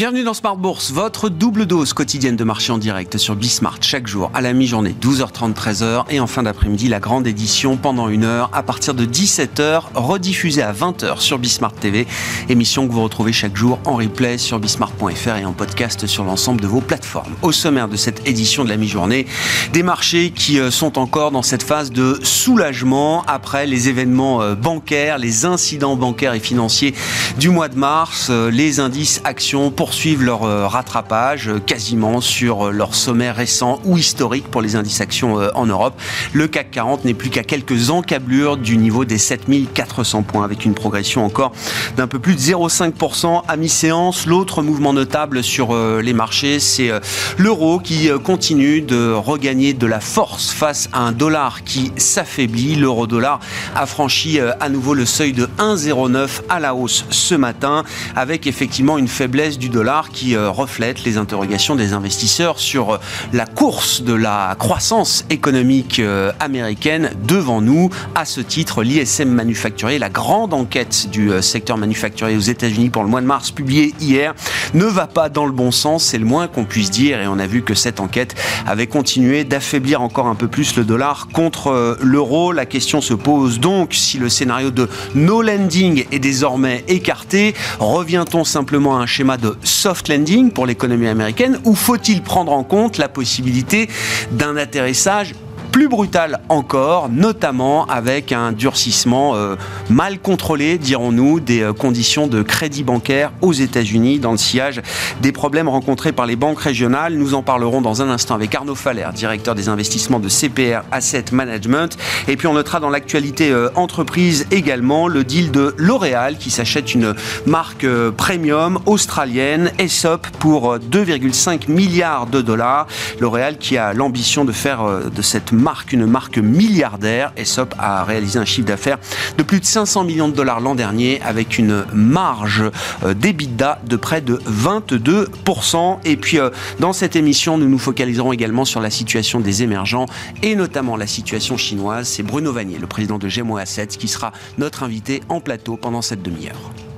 Bienvenue dans Smart Bourse, votre double dose quotidienne de marché en direct sur Bismart chaque jour à la mi-journée 12h30 13h et en fin d'après-midi la grande édition pendant une heure à partir de 17h rediffusée à 20h sur Bismart TV, émission que vous retrouvez chaque jour en replay sur bismart.fr et en podcast sur l'ensemble de vos plateformes. Au sommaire de cette édition de la mi-journée, des marchés qui euh, sont encore dans cette phase de soulagement après les événements euh, bancaires, les incidents bancaires et financiers du mois de mars, euh, les indices actions pour leur euh, rattrapage euh, quasiment sur euh, leur sommet récent ou historique pour les indices actions en Europe. Le CAC 40 n'est plus qu'à quelques encablures du niveau des 7400 points avec une progression encore d'un peu plus de 0,5% à mi-séance. L'autre mouvement notable sur les marchés, c'est l'euro qui continue de regagner de la force face à un dollar qui s'affaiblit. L'euro-dollar a franchi à nouveau le seuil de 1,09 à la hausse ce matin avec effectivement une faiblesse du dollar qui euh, reflète les interrogations des investisseurs sur euh, la course de la croissance économique euh, américaine devant nous. À ce titre, l'ISM manufacturier, la grande enquête du secteur manufacturier aux États-Unis pour le mois de mars, publiée hier, ne va pas dans le bon sens, c'est le moins qu'on puisse dire. Et on a vu que cette enquête avait continué d'affaiblir encore un peu plus le dollar contre l'euro. La question se pose donc si le scénario de no lending est désormais écarté. Revient-on simplement à un schéma de soft landing pour l'économie américaine ou faut-il prendre en compte la possibilité d'un atterrissage plus brutal encore, notamment avec un durcissement euh, mal contrôlé, dirons-nous, des euh, conditions de crédit bancaire aux États-Unis dans le sillage des problèmes rencontrés par les banques régionales. Nous en parlerons dans un instant avec Arnaud Faller, directeur des investissements de CPR Asset Management. Et puis on notera dans l'actualité euh, entreprise également le deal de L'Oréal qui s'achète une marque premium australienne, ESOP, pour 2,5 milliards de dollars. L'Oréal qui a l'ambition de faire de cette marque, une marque milliardaire. Aesop a réalisé un chiffre d'affaires de plus de 500 millions de dollars l'an dernier avec une marge euh, d'EBITDA de près de 22%. Et puis euh, dans cette émission, nous nous focaliserons également sur la situation des émergents et notamment la situation chinoise. C'est Bruno Vanier, le président de Gemo Assets, qui sera notre invité en plateau pendant cette demi-heure.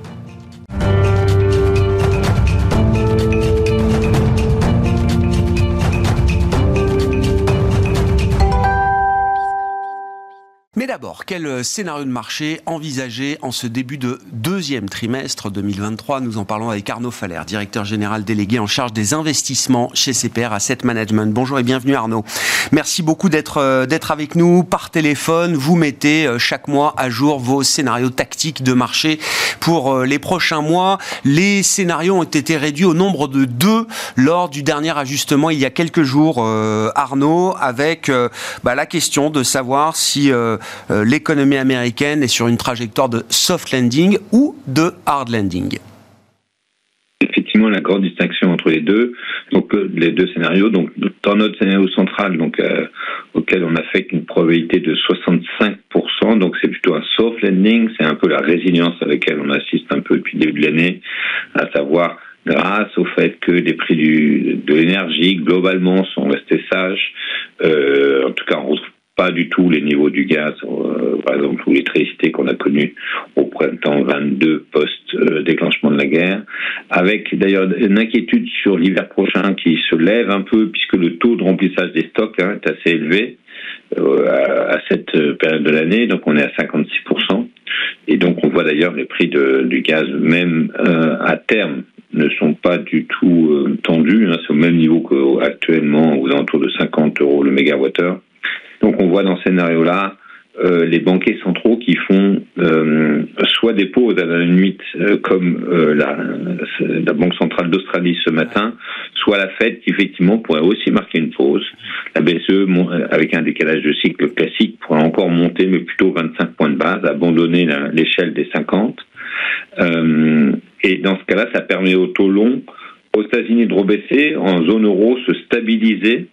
Mais d'abord, quel euh, scénario de marché envisagé en ce début de deuxième trimestre 2023 Nous en parlons avec Arnaud Faller, directeur général délégué en charge des investissements chez CPR Asset Management. Bonjour et bienvenue Arnaud. Merci beaucoup d'être euh, d'être avec nous par téléphone. Vous mettez euh, chaque mois à jour vos scénarios tactiques de marché pour les prochains mois. Les scénarios ont été réduits au nombre de deux lors du dernier ajustement il y a quelques jours, Arnaud, avec bah, la question de savoir si l'économie américaine est sur une trajectoire de soft landing ou de hard landing effectivement la grande distinction entre les deux, donc euh, les deux scénarios. Donc dans notre scénario central, donc euh, auquel on a fait une probabilité de 65%, donc c'est plutôt un soft landing, c'est un peu la résilience à laquelle on assiste un peu depuis le début de l'année, à savoir grâce au fait que les prix du, de l'énergie globalement sont restés sages. en tout cas, on retrouve pas du tout les niveaux du gaz, euh, par exemple, ou l'électricité qu'on a connu au printemps 22 post-déclenchement de la guerre, avec d'ailleurs une inquiétude sur l'hiver prochain qui se lève un peu puisque le taux de remplissage des stocks hein, est assez élevé euh, à, cette période de l'année, donc on est à 56%. Et donc on voit d'ailleurs les prix de, du gaz, même euh, à terme, ne sont pas du tout tendus, hein, c'est au même niveau qu'actuellement, aux alentours de 50 euros le mégawattheure. Donc on voit dans ce scénario-là euh, les banquiers centraux qui font euh, soit des pauses à la limite euh, comme la, la, Banque centrale d'Australie ce matin, soit la Fed qui effectivement pourrait aussi marquer une pause. La BCE avec un décalage de cycle classique pourrait encore monter mais plutôt 25 points de base, abandonner l'échelle des 50. et dans ce cas-là, ça permet au taux long aux États-Unis de rebaisser, en zone euro se stabiliser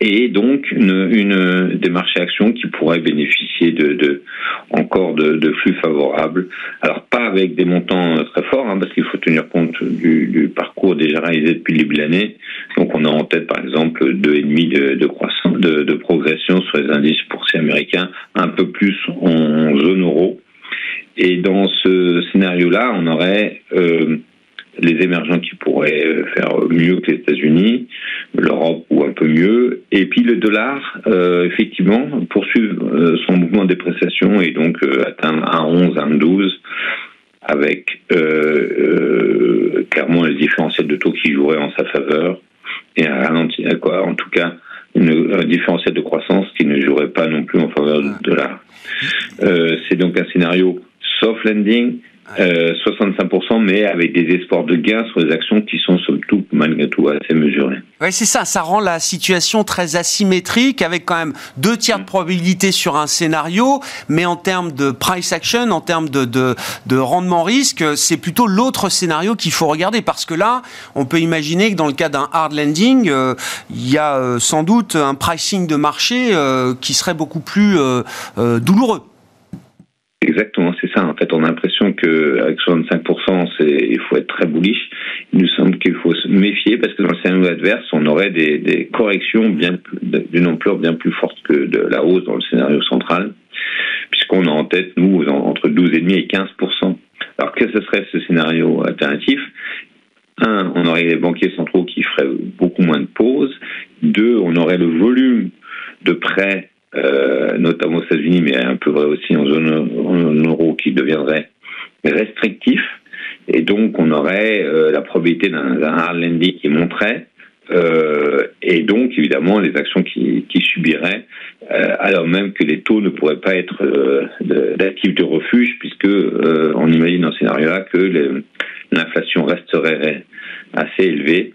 et donc une, une, des marchés actions qui pourraient bénéficier de, de encore de, de, flux favorables. Alors pas avec des montants très forts, hein, parce qu'il faut tenir compte du, du, parcours déjà réalisé depuis le début de l'année. Donc on a en tête par exemple deux et demi de, de croissance, de, de, progression sur les indices boursiers américains, un peu plus en zone euro. Et dans ce scénario-là, on aurait euh, les émergents qui pourraient euh, faire mieux que les États-Unis, l'Europe ou un peu mieux, et puis le dollar, euh, effectivement, poursuit euh, son mouvement de dépréciation et donc atteindre un 11, un 12, avec clairement les différentiels de taux qui joueraient en sa faveur et un quoi, en tout cas une, un différentiel de croissance qui ne jouerait pas non plus en faveur du dollar. C'est donc un scénario soft landing, 65%, euh, mais avec des espoirs de gains sur les actions qui sont somme toute, malgré tout, assez mesurés. Oui, c'est ça. Ça rend la situation très asymétrique, avec quand même deux tiers de probabilité sur un scénario, mais en termes de price action, en termes de, de, rendement risque, c'est plutôt l'autre scénario qu'il faut regarder, parce que là, on peut imaginer que dans le cas d'un hard landing, euh, il y a euh, sans doute un pricing de marché qui serait beaucoup plus douloureux. Exactement, En fait, on a l'impression qu'avec 65%, il faut être très bullish. Il nous semble qu'il faut se méfier parce que dans le scénario adverse, on aurait des, corrections d'une ampleur bien plus forte que de la hausse dans le scénario central, puisqu'on a en tête, nous, entre 12,5 et 15%. Alors, que ce serait ce scénario alternatif? Un, on aurait les banquiers centraux qui feraient beaucoup moins de pauses. Deux, on aurait le volume de prêts notamment aux États-Unis, mais un peu vrai aussi en zone euro, qui deviendrait restrictif. Et donc, on aurait euh, la probabilité d'un hard qui monterait, euh, et donc évidemment les actions qui, subiraient, euh, alors même que les taux ne pourraient pas être d'actifs de refuge, puisque on imagine dans ce scénario-là que l'inflation resterait assez élevée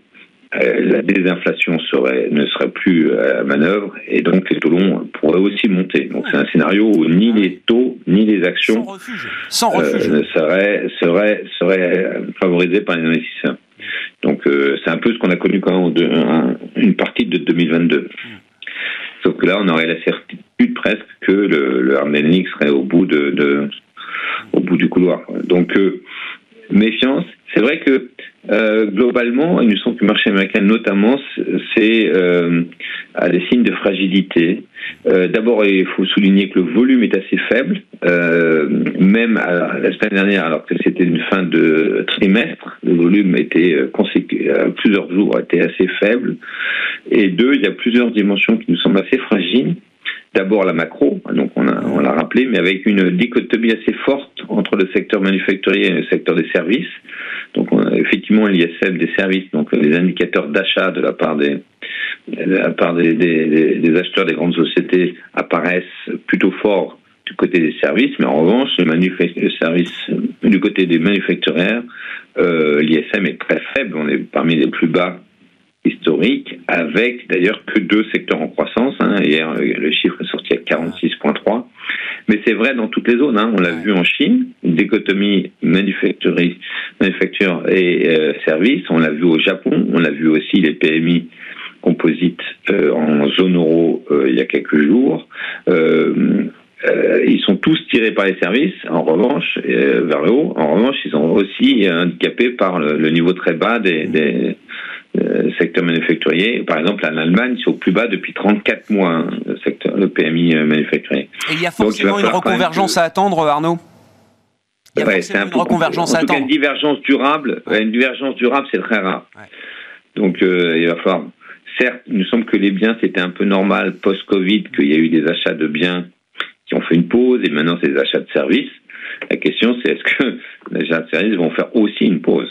la désinflation serait, ne serait plus à manœuvre et donc les taux longs pourraient aussi monter. Donc c'est un scénario où ni les taux ni les actions Sans refuge. Euh, seraient, seraient, seraient favorisés par les investisseurs. Donc euh, c'est un peu ce qu'on a connu quand même une partie de 2022. Sauf que là, on aurait la certitude presque que le, le serait au bout de, de, au bout du couloir. Donc méfiance. C'est vrai que euh, globalement, il nous semble que le marché américain, notamment, c'est euh, a des signes de fragilité. Euh, D'abord, il faut souligner que le volume est assez faible, euh, même la semaine dernière, alors que c'était une fin de trimestre, le volume était euh, à plusieurs jours était assez faible. Et deux, il y a plusieurs dimensions qui nous semblent assez fragiles. D'abord la macro, donc on l'a rappelé, mais avec une dichotomie assez forte entre le secteur manufacturier et le secteur des services. Donc on a effectivement l'ISM des services, donc les indicateurs d'achat de la part des de la part des, acheteurs des grandes sociétés apparaissent plutôt forts du côté des services, mais en revanche, le, service du côté des manufacturiers, euh, l'ISM est très faible. On est parmi les plus bas historiques, avec d'ailleurs que deux secteurs en croissance. Hein. Hier, le chiffre est sorti à 46,3. Mais c'est vrai dans toutes les zones. Hein. On l'a vu en Chine, une dichotomie manufacture et euh, services. On l'a vu au Japon. On a vu aussi les PMI composites euh, en zone euro euh, il y a quelques jours. ils sont tous tirés par les services, en revanche, vers le haut. En revanche, ils sont aussi handicapés par le, niveau très bas des euh, secteur manufacturier. Par exemple, en Allemagne, c'est au plus bas depuis 34 mois, hein, le, secteur, le PMI euh, manufacturier. Et il y a forcément une reconvergence à attendre, Arnaud? Il y a c'est une reconvergence à attendre. Une divergence durable, une divergence durable, c'est très rare. Donc, euh, il va falloir. Certes, il nous semble que les biens, c'était un peu normal post-Covid, qu'il y a eu des achats de biens qui ont fait une pause, et maintenant, c'est des achats de services. La question, c'est est-ce que les achats de services vont faire aussi une pause?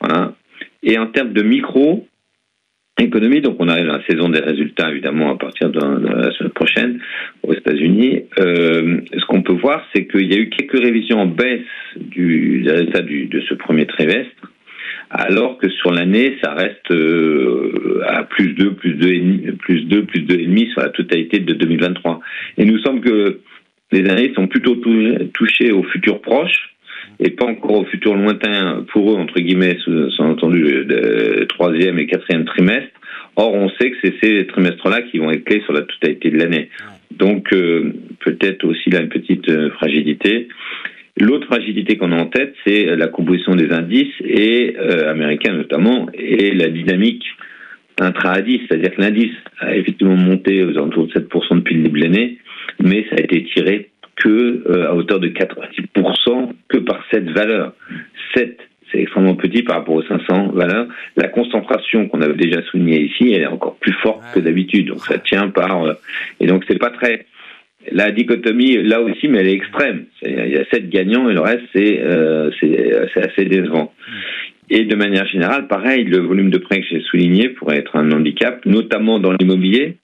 Voilà. Et en termes de micro, économie, donc on arrive à la saison des résultats évidemment à partir de, la semaine prochaine aux États-Unis. Euh, ce qu'on peut voir, c'est qu'il y a eu quelques révisions en baisse du, des résultats de ce premier trimestre, alors que sur l'année, ça reste euh, à plus 2, plus 2, plus 2, plus 2,5 sur la totalité de 2023. Et nous semble que les années sont plutôt touchées au futur proche, et pas encore au futur lointain pour eux, entre guillemets, sous, entendu le, troisième et quatrième trimestre. Or, on sait que c'est ces trimestres-là qui vont être clés sur la totalité de l'année. Donc, euh, peut-être aussi là une petite euh, fragilité. L'autre fragilité qu'on a en tête, c'est la composition des indices, et euh, américains notamment, et la dynamique intra-indice, c'est-à-dire que l'indice a effectivement monté aux alentours de 7% depuis le début de l'année, mais ça a été tiré que euh, à hauteur de 90% que par cette valeur. 7, c'est extrêmement petit par rapport aux 500 valeurs. La concentration qu'on avait déjà soulignée ici, elle est encore plus forte que d'habitude. Donc ça tient par et donc c'est pas très la dichotomie, là aussi, mais elle est extrême. Il y a sept gagnants et le reste, c'est euh, assez décevant. Et de manière générale, pareil, le volume de prêts que j'ai souligné pourrait être un handicap, notamment dans l'immobilier.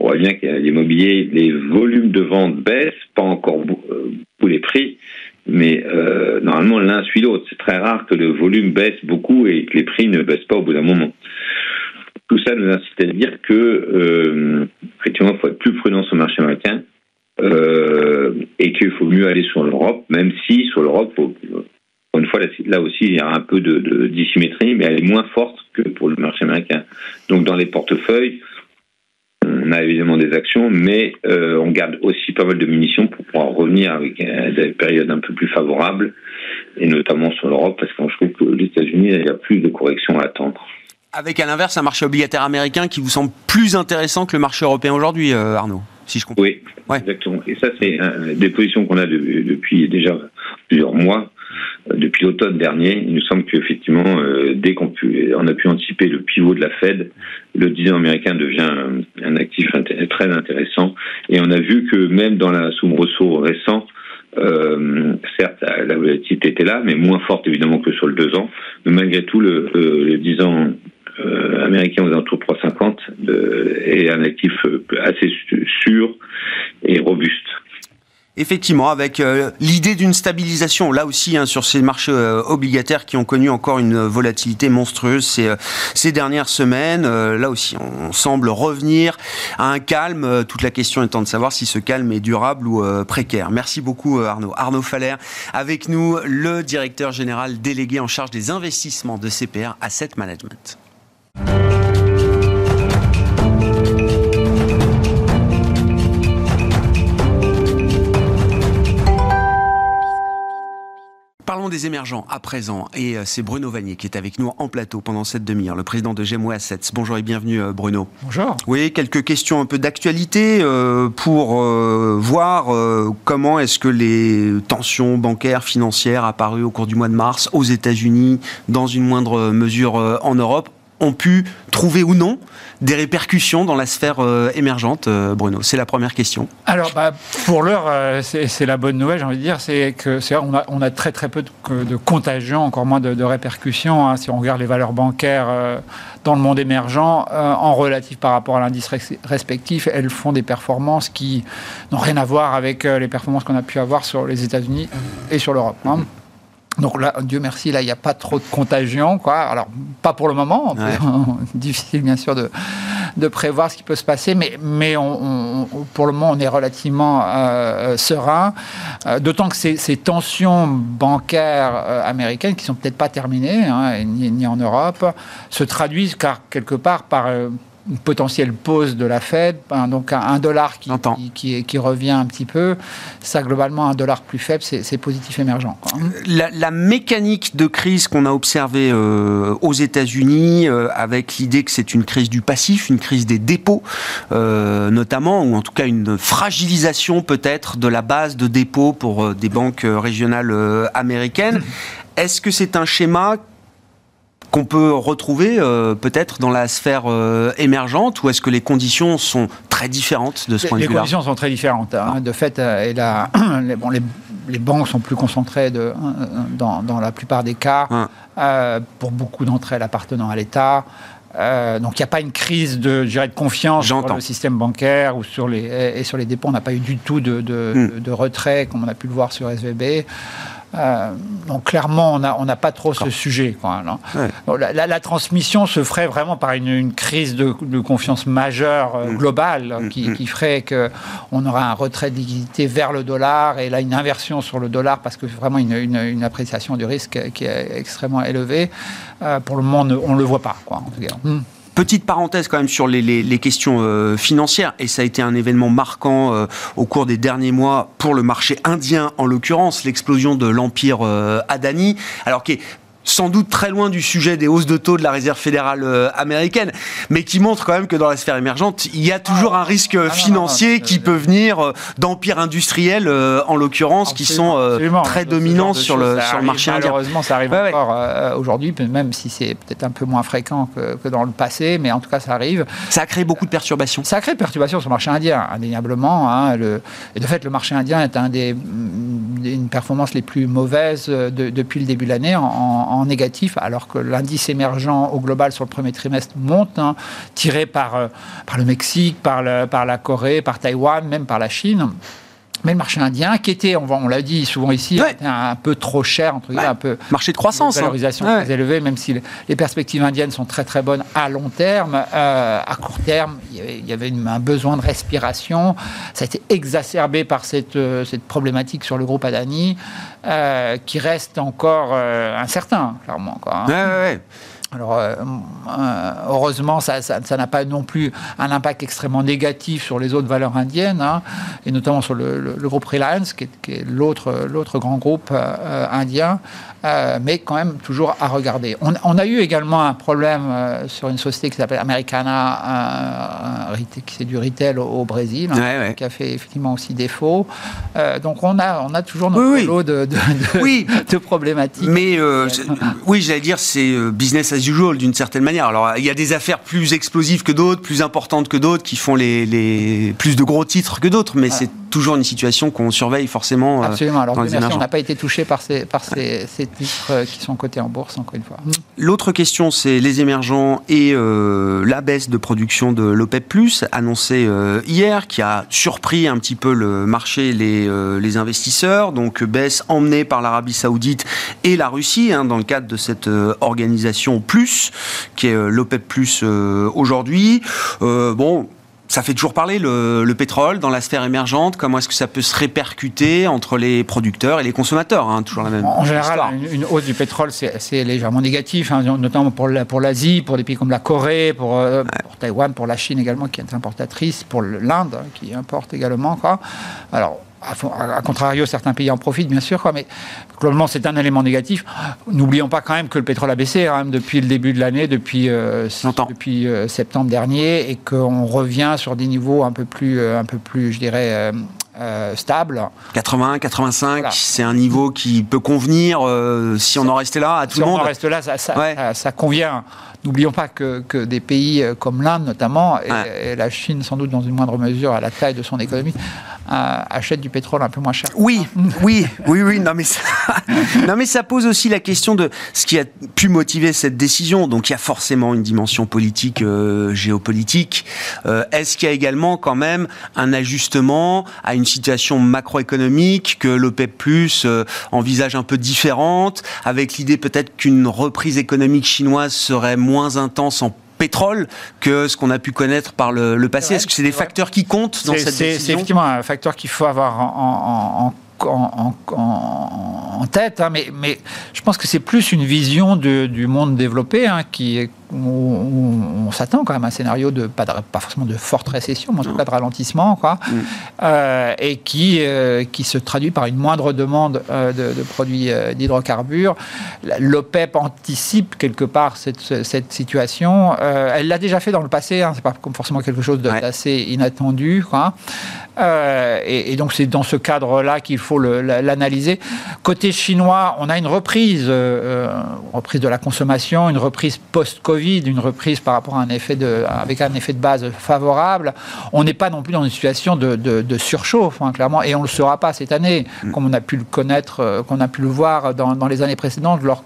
On voit bien que l'immobilier, les volumes de vente baissent, pas encore euh, pour les prix, mais euh, normalement l'un suit l'autre. C'est très rare que le volume baisse beaucoup et que les prix ne baissent pas au bout d'un moment. Tout ça nous incite à dire que, euh, effectivement, il faut être plus prudent sur le marché américain euh, et qu'il faut mieux aller sur l'Europe, même si sur l'Europe, une fois là aussi, il y a un peu de, dissymétrie, mais elle est moins forte que pour le marché américain. Donc dans les portefeuilles, on a évidemment des actions, mais euh, on garde aussi pas mal de munitions pour pouvoir revenir avec euh, des périodes un peu plus favorables, et notamment sur l'Europe, parce que je trouve que les États-Unis, il y a plus de corrections à attendre. Avec à l'inverse un marché obligataire américain qui vous semble plus intéressant que le marché européen aujourd'hui, Arnaud si je comprends. Oui, exactement. Et ça, c'est des positions qu'on a depuis déjà plusieurs mois. Euh, depuis l'automne dernier, il nous semble qu'effectivement, euh, dès qu'on on a pu anticiper le pivot de la Fed, le 10 ans américain devient un actif très intéressant. Et on a vu que même dans la soubresaut récent, euh, certes, la volatilité était là, mais moins forte évidemment que sur le 2 ans. Mais malgré tout, le, le 10 ans euh, américain aux alentours de 3,50 est un actif euh, assez sûr et robuste. Effectivement, avec euh, l'idée d'une stabilisation, là aussi, hein, sur ces marchés obligataires qui ont connu encore une volatilité monstrueuse ces, ces dernières semaines. là aussi, on semble revenir à un calme, toute la question étant de savoir si ce calme est durable ou précaire. Merci beaucoup Arnaud. Arnaud Faller, avec nous, le directeur général délégué en charge des investissements de CPR Asset Management. Parlons des émergents à présent. Et euh, c'est Bruno Vanier qui est avec nous en plateau pendant cette demi-heure, le président de Gemway Assets. Bonjour et bienvenue, euh, Bruno. Bonjour. Oui, quelques questions un peu d'actualité euh, pour voir comment est-ce que les tensions bancaires, financières apparues au cours du mois de mars aux États-Unis, dans une moindre mesure en Europe, ont pu trouver ou non des répercussions dans la sphère euh, émergente, euh, Bruno? C'est la première question. Alors, bah, pour l'heure, euh, c'est la bonne nouvelle, j'ai envie de dire, c'est que on a, très très peu de, de contagion, encore moins de, répercussions. Hein, si on regarde les valeurs bancaires dans le monde émergent, en relatif par rapport à l'indice respectif, elles font des performances qui n'ont rien à voir avec les performances qu'on a pu avoir sur les États-Unis et sur l'Europe. Hein. Donc là, Dieu merci, là, il n'y a pas trop de contagion, quoi. Alors, pas pour le moment. difficile, bien sûr, de, de prévoir ce qui peut se passer, mais, mais on, pour le moment, on est relativement euh, serein. Euh, d'autant que ces, ces, tensions bancaires euh, américaines, qui sont peut-être pas terminées, hein, ni, ni, en Europe, se traduisent car quelque part par une potentielle pause de la Fed, hein, donc un, dollar qui, qui, qui, revient un petit peu, ça globalement un dollar plus faible, c'est positif émergent. La, mécanique de crise qu'on a observée euh, aux États-Unis, euh, avec l'idée que c'est une crise du passif, une crise des dépôts, euh, notamment, ou en tout cas une fragilisation peut-être de la base de dépôt pour des banques régionales américaines. Est-ce que c'est un schéma qu'on peut retrouver euh, peut-être dans la sphère euh, émergente ou est-ce que les conditions sont très différentes de ce point de vue-là Les conditions sont très différentes. Hein. De fait, euh, et la, les, bon, les, les, banques sont plus concentrées de, dans, dans, la plupart des cas, pour beaucoup d'entre elles appartenant à l'État. donc il n'y a pas une crise de, de confiance sur le système bancaire ou sur les, et sur les dépôts. On n'a pas eu du tout de, de, hmm. de retrait comme on a pu le voir sur SVB. Euh, donc clairement, on n'a on pas trop ce sujet. Quoi, la, transmission se ferait vraiment par une, crise de, confiance majeure euh, mm. globale mm, qui, mm. qui, ferait qu'on aura un retrait de liquidité vers le dollar et là une inversion sur le dollar parce que vraiment une, une, appréciation du risque qui est extrêmement élevée. Euh, pour le moment, on ne le voit pas. Quoi, en tout cas. Petite parenthèse quand même sur les, questions euh, financières, et ça a été un événement marquant euh, au cours des derniers mois pour le marché indien, en l'occurrence, l'explosion de l'empire euh, Adani, alors qui sans doute très loin du sujet des hausses de taux de la Réserve fédérale euh, américaine, mais qui montre quand même que dans la sphère émergente, il y a toujours un risque ah, financier qui peut venir euh, d'empires industriels, en l'occurrence, qui sont très dominants sur, le, sur le marché indien. Malheureusement, ça arrive encore aujourd'hui, même si c'est peut-être un peu moins fréquent que, que, dans le passé, mais en tout cas, ça arrive. Ça a créé beaucoup de perturbations. Ça a créé perturbations sur le marché indien, indéniablement. Hein, le, et de fait, le marché indien est un des, une performance les plus mauvaises depuis le début de l'année en, négatif, alors que l'indice émergent au global sur le premier trimestre monte, hein, tiré par, euh, par le Mexique, par, la Corée, par Taïwan, même par la Chine. Mais le marché indien, qui était, on, l'a dit souvent ici, un peu trop cher, entre guillemets, un peu. Marché de croissance. Une hein. valorisation très élevée, même si les perspectives indiennes sont très très bonnes à long terme. Euh, à court terme, il y avait, un besoin de respiration. Ça a été exacerbé par cette, euh, cette problématique sur le groupe Adani, euh, qui reste encore incertain, clairement. Quoi, hein. Alors, euh, euh, heureusement, ça n'a pas non plus un impact extrêmement négatif sur les autres valeurs indiennes, hein, et notamment sur le, groupe Reliance, qui est, l'autre grand groupe euh, indien, mais quand même toujours à regarder. On, a eu également un problème sur une société qui s'appelle Americana, qui c'est du retail au, Brésil, hein, qui a fait effectivement aussi défaut. donc, on a, on a toujours notre lot de, de, problématiques. Mais oui, j'allais dire, c'est business usual d'une certaine manière. Alors il y a des affaires plus explosives que d'autres, plus importantes que d'autres, qui font les, plus de gros titres que d'autres, mais c'est toujours une situation qu'on surveille forcément. Euh, Absolument. Alors, on n'a pas été touché par ces, par ces, titres euh, qui sont cotés en bourse, encore une fois. L'autre question, c'est les émergents et euh, la baisse de production de l'OPEP, annoncée hier, qui a surpris un petit peu le marché, les, les investisseurs. Donc, baisse emmenée par l'Arabie Saoudite et la Russie, hein, dans le cadre de cette organisation plus, qui est l'OPEP plus aujourd'hui. bon, ça fait toujours parler le, pétrole dans la sphère émergente. Comment est-ce que ça peut se répercuter entre les producteurs et les consommateurs hein, Toujours la même. En général, une, hausse du pétrole, c'est légèrement négatif, hein, notamment pour l'Asie, pour, des pays comme la Corée, pour, euh, pour, Taïwan, pour la Chine également, qui est importatrice, pour l'Inde, hein, qui importe également. Quoi. Alors, a contrario, certains pays en profitent, bien sûr, quoi, mais globalement, c'est un élément négatif. N'oublions pas quand même que le pétrole a baissé hein, depuis le début de l'année, depuis, euh, depuis euh, septembre dernier, et qu'on revient sur des niveaux un peu plus, euh, un peu plus je dirais, stables. 80, 85, c'est un niveau qui peut convenir si on en restait là à tout le monde. Si on en reste là, ça, convient. N'oublions pas que, des pays comme l'Inde notamment, et, la Chine sans doute dans une moindre mesure à la taille de son économie, achète du pétrole un peu moins cher. Oui, oui, oui, oui. Non mais, ça, non, mais ça pose aussi la question de ce qui a pu motiver cette décision. Donc il y a forcément une dimension politique, euh, géopolitique. Euh, est-ce qu'il y a également quand même un ajustement à une situation macroéconomique que l'OPEP Plus euh, envisage un peu différente, avec l'idée peut-être qu'une reprise économique chinoise serait moins intense en pétrole que ce qu'on a pu connaître par le, passé. Est-ce que c'est des facteurs qui comptent dans cette décision? C'est effectivement un facteur qu'il faut avoir en, en, en, tête, hein, mais, mais, je pense que c'est plus une vision du monde développé hein, qui, où, on s'attend quand même à un scénario de pas, pas forcément de forte récession, mais en tout cas de ralentissement, quoi, mm. euh, et qui, euh, qui se traduit par une moindre demande euh, de, produits d'hydrocarbures. L'OPEP anticipe quelque part cette, cette situation. elle l'a déjà fait dans le passé, hein, c'est pas forcément quelque chose d'assez inattendu. Quoi. Et, et, donc c'est dans ce cadre-là qu'il faut l'analyser. Côté chinois, on a une reprise, reprise de la consommation, une reprise post-Covid une reprise par rapport à un effet de, avec un effet de base favorable, on n'est pas non plus dans une situation de, surchauffe, hein, clairement, et on ne le sera pas cette année, mm. comme on a pu le connaître, euh, qu'on a pu le voir dans, les années précédentes, lors,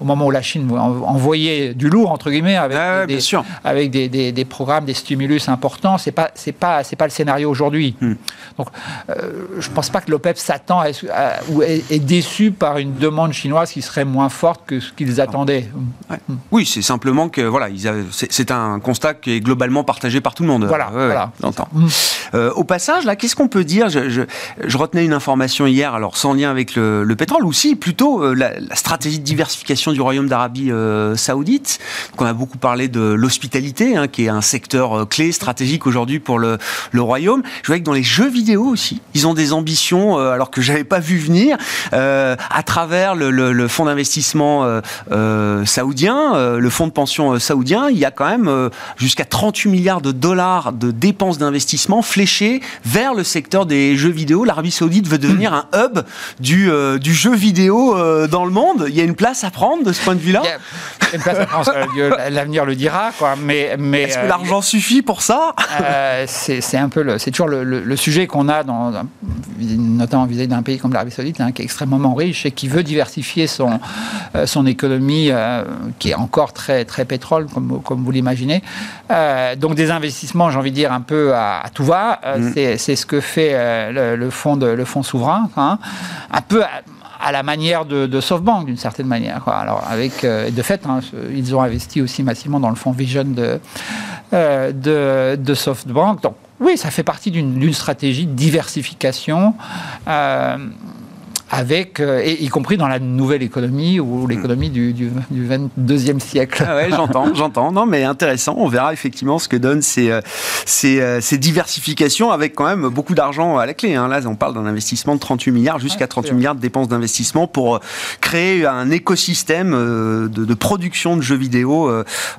au moment où la Chine envoyait du lourd, entre guillemets, avec, des, avec des, programmes, des stimulus importants. Ce n'est pas, pas, pas le scénario aujourd'hui. Mm. Donc, euh, je ne pense pas que l'OPEP s'attend ou est, déçu par une demande chinoise qui serait moins forte que ce qu'ils attendaient. Oui, c'est simplement que voilà, c'est un constat qui est globalement partagé par tout le monde. Voilà, voilà. Mmh. au passage, là, qu'est-ce qu'on peut dire? Je, je, retenais une information hier, alors sans lien avec le, pétrole, ou si plutôt la, stratégie de diversification du Royaume d'Arabie Saoudite. Donc, on a beaucoup parlé de l'hospitalité, hein, qui est un secteur clé stratégique aujourd'hui pour le, le Royaume. Je vois que dans les jeux vidéo aussi, ils ont des ambitions, alors que j'avais pas vu venir, à travers le, le, le fonds d'investissement euh, saoudien, euh, le fonds de pension euh, saoudien, il y a quand même jusqu'à 38 milliards de dollars de dépenses d'investissement fléchées vers le secteur des jeux vidéo. L'Arabie saoudite veut devenir un hub du, du jeu vidéo dans le monde. Il y a une place à prendre de ce point de vue-là? Une place à prendre, l'avenir le dira. Quoi. Mais, mais, Est-ce que l'argent suffit pour ça? c'est, un peu c'est toujours le, sujet qu'on a, dans, notamment vis-à-vis d'un pays comme l'Arabie saoudite, hein, qui est extrêmement riche et qui veut diversifier son, son économie euh, qui est encore très, très pétrole, comme, comme vous l'imaginez. Euh, donc des investissements, j'ai envie de dire, un peu à, tout va. Euh, mm. C'est ce que fait le, fonds de, le fonds souverain, hein. un peu à, la manière de, SoftBank, d'une certaine manière. Alors, avec, de fait, hein, ils ont investi aussi massivement dans le fonds Vision de, de, de SoftBank. Donc, oui, ça fait partie d'une stratégie de diversification avec, euh, y compris dans la nouvelle économie ou l'économie du, du, 22e siècle. Ah ouais, j'entends, j'entends. Non, mais intéressant. On verra effectivement ce que donnent ces, euh, ces, euh, ces diversifications avec quand même beaucoup d'argent à la clé. Hein. Là, on parle d'un investissement de 38 milliards, jusqu'à 38 milliards de dépenses d'investissement pour créer un écosystème de, de production de jeux vidéo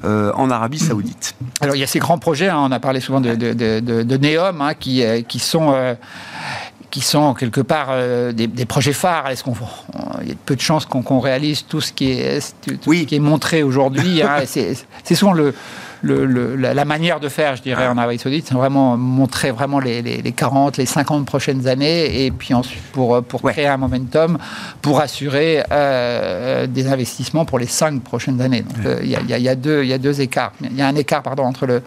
en Arabie Saoudite. Alors, il y a ces grands projets. Hein. on a parlé souvent de, de, de Neom hein, qui, qui sont qui sont quelque part euh, des, projets phares. Est-ce qu'on, il y a peu de chances qu'on, réalise tout ce qui est, tout, ce qui est montré aujourd'hui. Hein, c'est souvent le, la, manière de faire, je dirais, en Arabie Saoudite, c'est vraiment montrer vraiment les, les, 40, les 50 prochaines années, et puis ensuite pour, pour créer un momentum, pour assurer euh, des investissements pour les 5 prochaines années. Donc euh, il y, a, y, a y a deux écarts. Il y a un écart, pardon, entre le,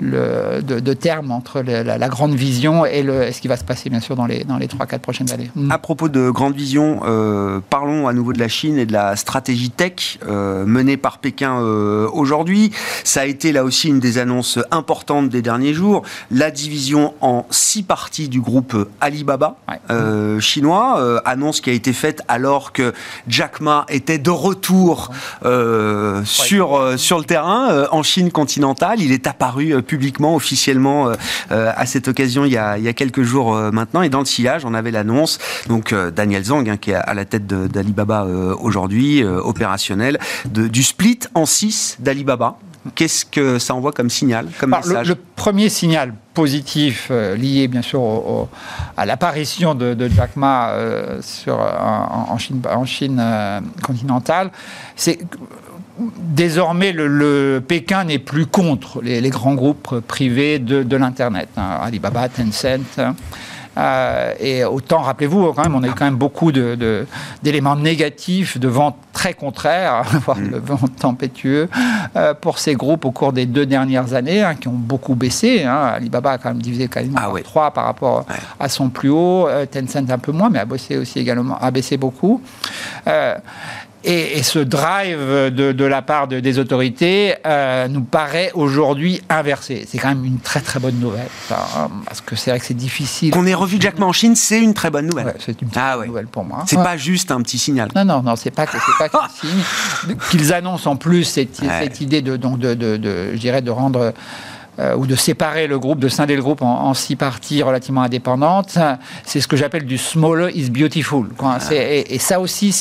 le de, de terme entre la, grande vision et le, ce qui va se passer, bien sûr, dans les, dans les 3-4 prochaines années. Mm. À propos de grande vision, euh, parlons à nouveau de la Chine et de la stratégie tech menée par Pékin aujourd'hui. Ça a été là aussi une des annonces importantes des derniers jours. La division en six parties du groupe Alibaba euh, chinois, euh, annonce qui a été faite alors que Jack Ma était de retour euh, sur, sur le terrain en Chine continentale. Il est apparu publiquement, officiellement à cette occasion il y a, il y a quelques jours maintenant. Et dans le sillage, on avait l'annonce, donc Daniel Zhang, hein, qui est à la tête d'Alibaba aujourd'hui, opérationnel, de, du split en six d'Alibaba. Qu'est-ce que ça envoie comme signal, comme message le, premier signal positif euh, lié bien sûr à l'apparition de, Jack Ma euh, sur, en, Chine, en Chine euh, continentale, c'est désormais le, Pékin n'est plus contre les, grands groupes privés de, l'Internet, hein. Alibaba, Tencent. Hein. Euh, et autant, rappelez-vous, quand même, on a eu quand même beaucoup d'éléments de, négatifs, de ventes très contraires, voire de ventes tempétueux, euh, pour ces groupes au cours des deux dernières années, hein, qui ont beaucoup baissé. Hein. Alibaba a quand même divisé quasiment ah, par trois par rapport à son plus haut, euh, Tencent un peu moins, mais a baissé aussi également, a baissé beaucoup. Et, ce drive de, la part des autorités euh, nous paraît aujourd'hui inversé. C'est quand même une très très bonne nouvelle. Hein, parce que c'est vrai que c'est difficile. Qu'on ait revu Jack Ma en Chine, c'est une très bonne nouvelle. c'est une ah, nouvelle pour moi. C'est pas juste un petit signal. Non, non, non, c'est pas, pas qu'un signe. Qu'ils annoncent en plus cette, cette idée de, donc de, de, de, je dirais, de rendre euh, ou de séparer le groupe, de scinder le groupe en, six parties relativement indépendantes, c'est ce que j'appelle du smaller is beautiful. Ah. Et, ça aussi,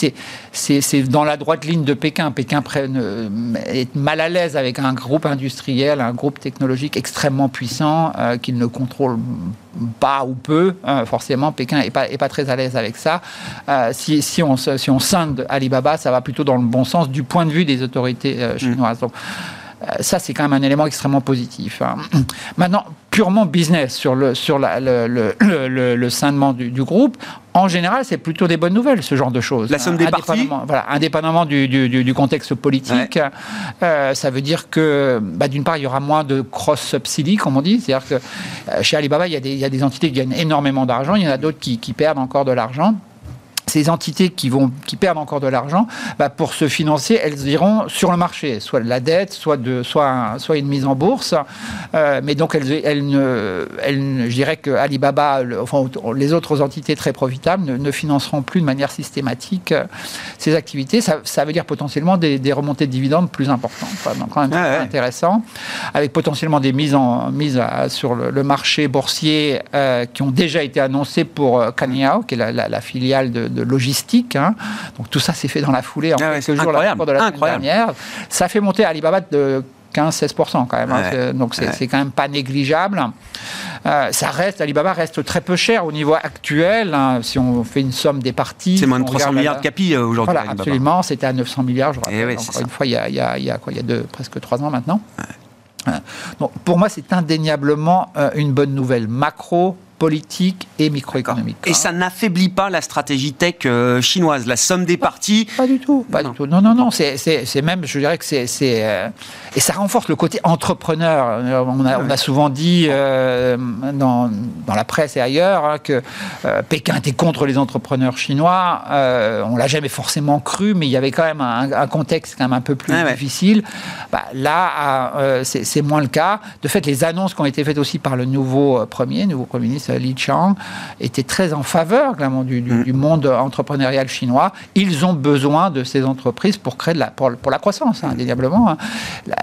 c'est dans la droite ligne de Pékin. Pékin euh, est mal à l'aise avec un groupe industriel, un groupe technologique extrêmement puissant euh, qu'il ne contrôle pas ou peu, hein, forcément, Pékin n'est pas, est pas très à l'aise avec ça. si, si, on, si on scinde Alibaba, ça va plutôt dans le bon sens du point de vue des autorités chinoises. Mm. Euh, ça, c'est quand même un élément extrêmement positif. Hein. Maintenant, purement business sur le, sur le, le, le, scindement du, groupe, en général, c'est plutôt des bonnes nouvelles, ce genre de choses. La somme des indépendamment, Voilà, indépendamment du, du, contexte politique, euh, ça veut dire que, bah, d'une part, il y aura moins de cross-subsidy, comme on dit. C'est-à-dire que euh, chez Alibaba, il y, a des, il y, a des, entités qui gagnent énormément d'argent, il y en a d'autres qui, qui perdent encore de l'argent. Ces entités qui, vont, qui perdent encore de l'argent, bah, pour se financer, elles iront sur le marché, soit de la dette, soit, de, soit, soit une mise en bourse. Euh, mais donc, elles, elles, ne, elles, je dirais que Alibaba, enfin, les autres entités très profitables, ne, financeront plus de manière systématique euh, ces activités. Ça, ça veut dire potentiellement des, des, remontées de dividendes plus importantes. Donc, quand même ah intéressant, avec potentiellement des mises, en, mises sur le, marché boursier euh, qui ont déjà été annoncées pour Kaniao, qui est la, la, la filiale de de logistique. Hein. Donc tout ça s'est fait dans la foulée en ah quelques jours la, de la dernière. Ça fait monter Alibaba de 15-16% quand même. Hein. Donc c'est quand même pas négligeable. Euh, ça reste, Alibaba reste très peu cher au niveau actuel. Hein. si on fait une somme des parties. C'est moins de 300 milliards de capi euh, aujourd'hui. Voilà, absolument. C'était à 900 milliards, je eh rappelle. encore une fois, il y a, il y a, il y a, quoi, il y a deux, presque trois ans maintenant. Donc, pour moi, c'est indéniablement euh, une bonne nouvelle macro politique et microéconomique. Et ça n'affaiblit pas la stratégie tech euh, chinoise, la somme des parties Pas du tout, pas non. du tout. Non, non, non, c'est même, je dirais que c'est... Euh, et ça renforce le côté entrepreneur. On a, on a souvent dit euh, dans, dans, la presse et ailleurs hein, que Pékin était contre les entrepreneurs chinois. on l'a jamais forcément cru, mais il y avait quand même un, contexte quand même un peu plus difficile. Bah, là, c'est moins le cas. De fait, les annonces qui ont été faites aussi par le nouveau premier, nouveau premier ministre, Li Chang, était très en faveur du, du, mm. du, monde entrepreneurial chinois. Ils ont besoin de ces entreprises pour créer de la, pour, pour la croissance, hein, indéniablement. Hein.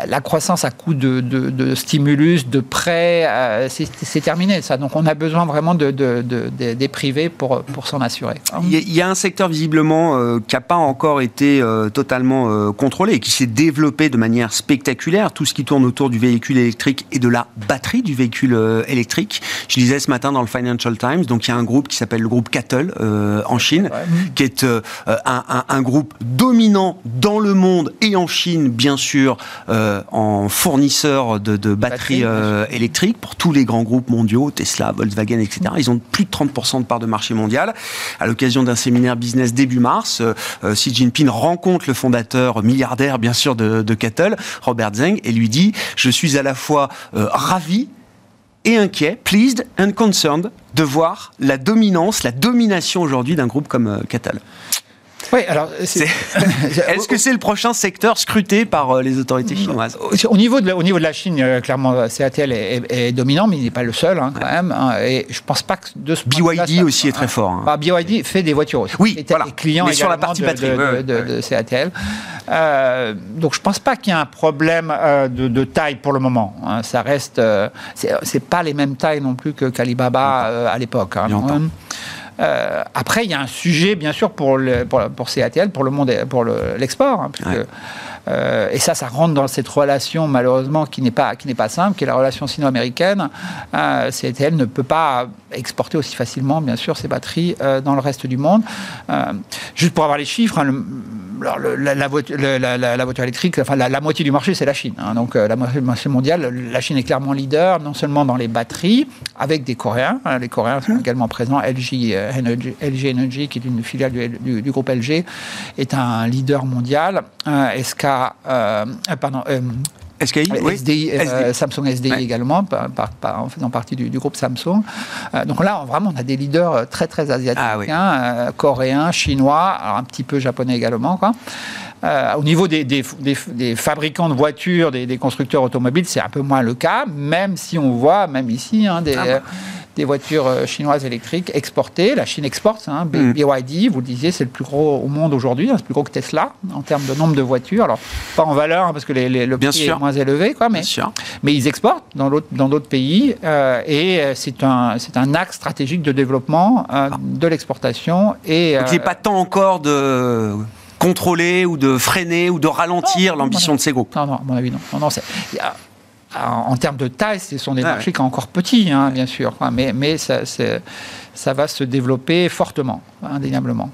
La, croissance à coup de, de, stimulus, de prêts, euh, c'est terminé ça. Donc on a besoin vraiment de, des privés pour, pour s'en assurer. Il y a un secteur visiblement euh, qui n'a pas encore été euh, totalement contrôlé et qui s'est développé de manière spectaculaire. Tout ce qui tourne autour du véhicule électrique et de la batterie du véhicule électrique. Je disais ce matin dans le Financial Times. Donc il y a un groupe qui s'appelle le groupe Cattle euh, en Chine, qui est euh, un, un, groupe dominant dans le monde et en Chine, bien sûr, euh, en fournisseur de, de batteries électriques pour tous les grands groupes mondiaux, Tesla, Volkswagen, etc. Ils ont plus de 30% de part de marché mondial. À l'occasion d'un séminaire business début mars, Xi Jinping rencontre le fondateur milliardaire, bien sûr, de, de Cattle, Robert Zeng, et lui dit Je suis à la fois ravi et inquiet, pleased and concerned, de voir la dominance, la domination aujourd'hui d'un groupe comme euh, Catal. Oui, alors. Est-ce que c'est le prochain secteur scruté par euh, les autorités chinoises? Au niveau, de, au niveau de la Chine, euh, clairement, CATL est, dominant, mais il n'est pas le seul, hein, quand même. Hein, et je pense pas que de ce BYD aussi est très fort. Hein. Bah, BYD fait des voitures aussi. Oui, et voilà. clients mais sur la partie de, batterie de, CATL. Euh, donc je pense pas qu'il y ait un problème de, taille pour le moment. Ça reste. c'est pas les mêmes tailles non plus que qu'Alibaba à l'époque. Euh, après, il y a un sujet, bien sûr, pour, le, pour, pour CATL, pour le monde, pour l'export, hein, euh, et ça, ça rentre dans cette relation, malheureusement, qui n'est pas, qui n'est pas simple, qui est la relation sino-américaine. Euh, CATL ne peut pas exporter aussi facilement, bien sûr, ses batteries euh, dans le reste du monde. Euh, juste pour avoir les chiffres, hein, la, voiture, la, voiture, électrique, enfin la, moitié du marché, c'est la Chine. Hein. donc la moitié du marché mondial, la Chine est clairement leader, non seulement dans les batteries, avec des Coréens. Hein. les Coréens sont également présents. LG Energy, LG Energy, qui est une filiale du, du, groupe LG, est un leader mondial. SK, pardon, SKI, oui. SDI, euh, Samsung SDI également, par, par, en faisant partie du, groupe Samsung. Euh, donc là, vraiment, on a des leaders euh, très, très asiatiques, ah hein, coréens, chinois, alors un petit peu japonais également. Quoi. au niveau des, des, des, fabricants de voitures, des, constructeurs automobiles, c'est un peu moins le cas, même si on voit, même ici, hein, des, ah bah des voitures euh, chinoises électriques exportées. La Chine exporte. Hein, BYD, mm. vous le disiez, c'est le plus gros au monde aujourd'hui. Hein, c'est plus gros que Tesla en termes de nombre de voitures. Alors, pas en valeur, hein, parce que les, le prix est moins élevé, quoi, mais, mais ils exportent dans d'autres pays. Euh, et euh, c'est un, un axe stratégique de développement ah. de l'exportation. Et, Donc, il n'est pas tant encore de contrôler ou de freiner ou de ralentir l'ambition de ces groupes. Non, non, à mon avis, non. non, non en termes de taille, ce sont des marchés qui sont encore petits, hein, bien sûr, mais, mais ça, ça, va se développer fortement, indéniablement.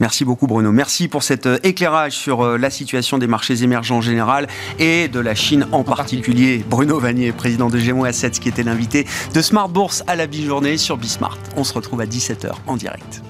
Merci beaucoup Bruno. Merci pour cet euh, éclairage sur euh, la situation des marchés émergents en général et de la Chine en, particulier. Bruno Vanier, président de Gémeaux Assets, qui était l'invité de Smart Bourse à la bi-journée sur Bismart. On se retrouve à 17h en direct.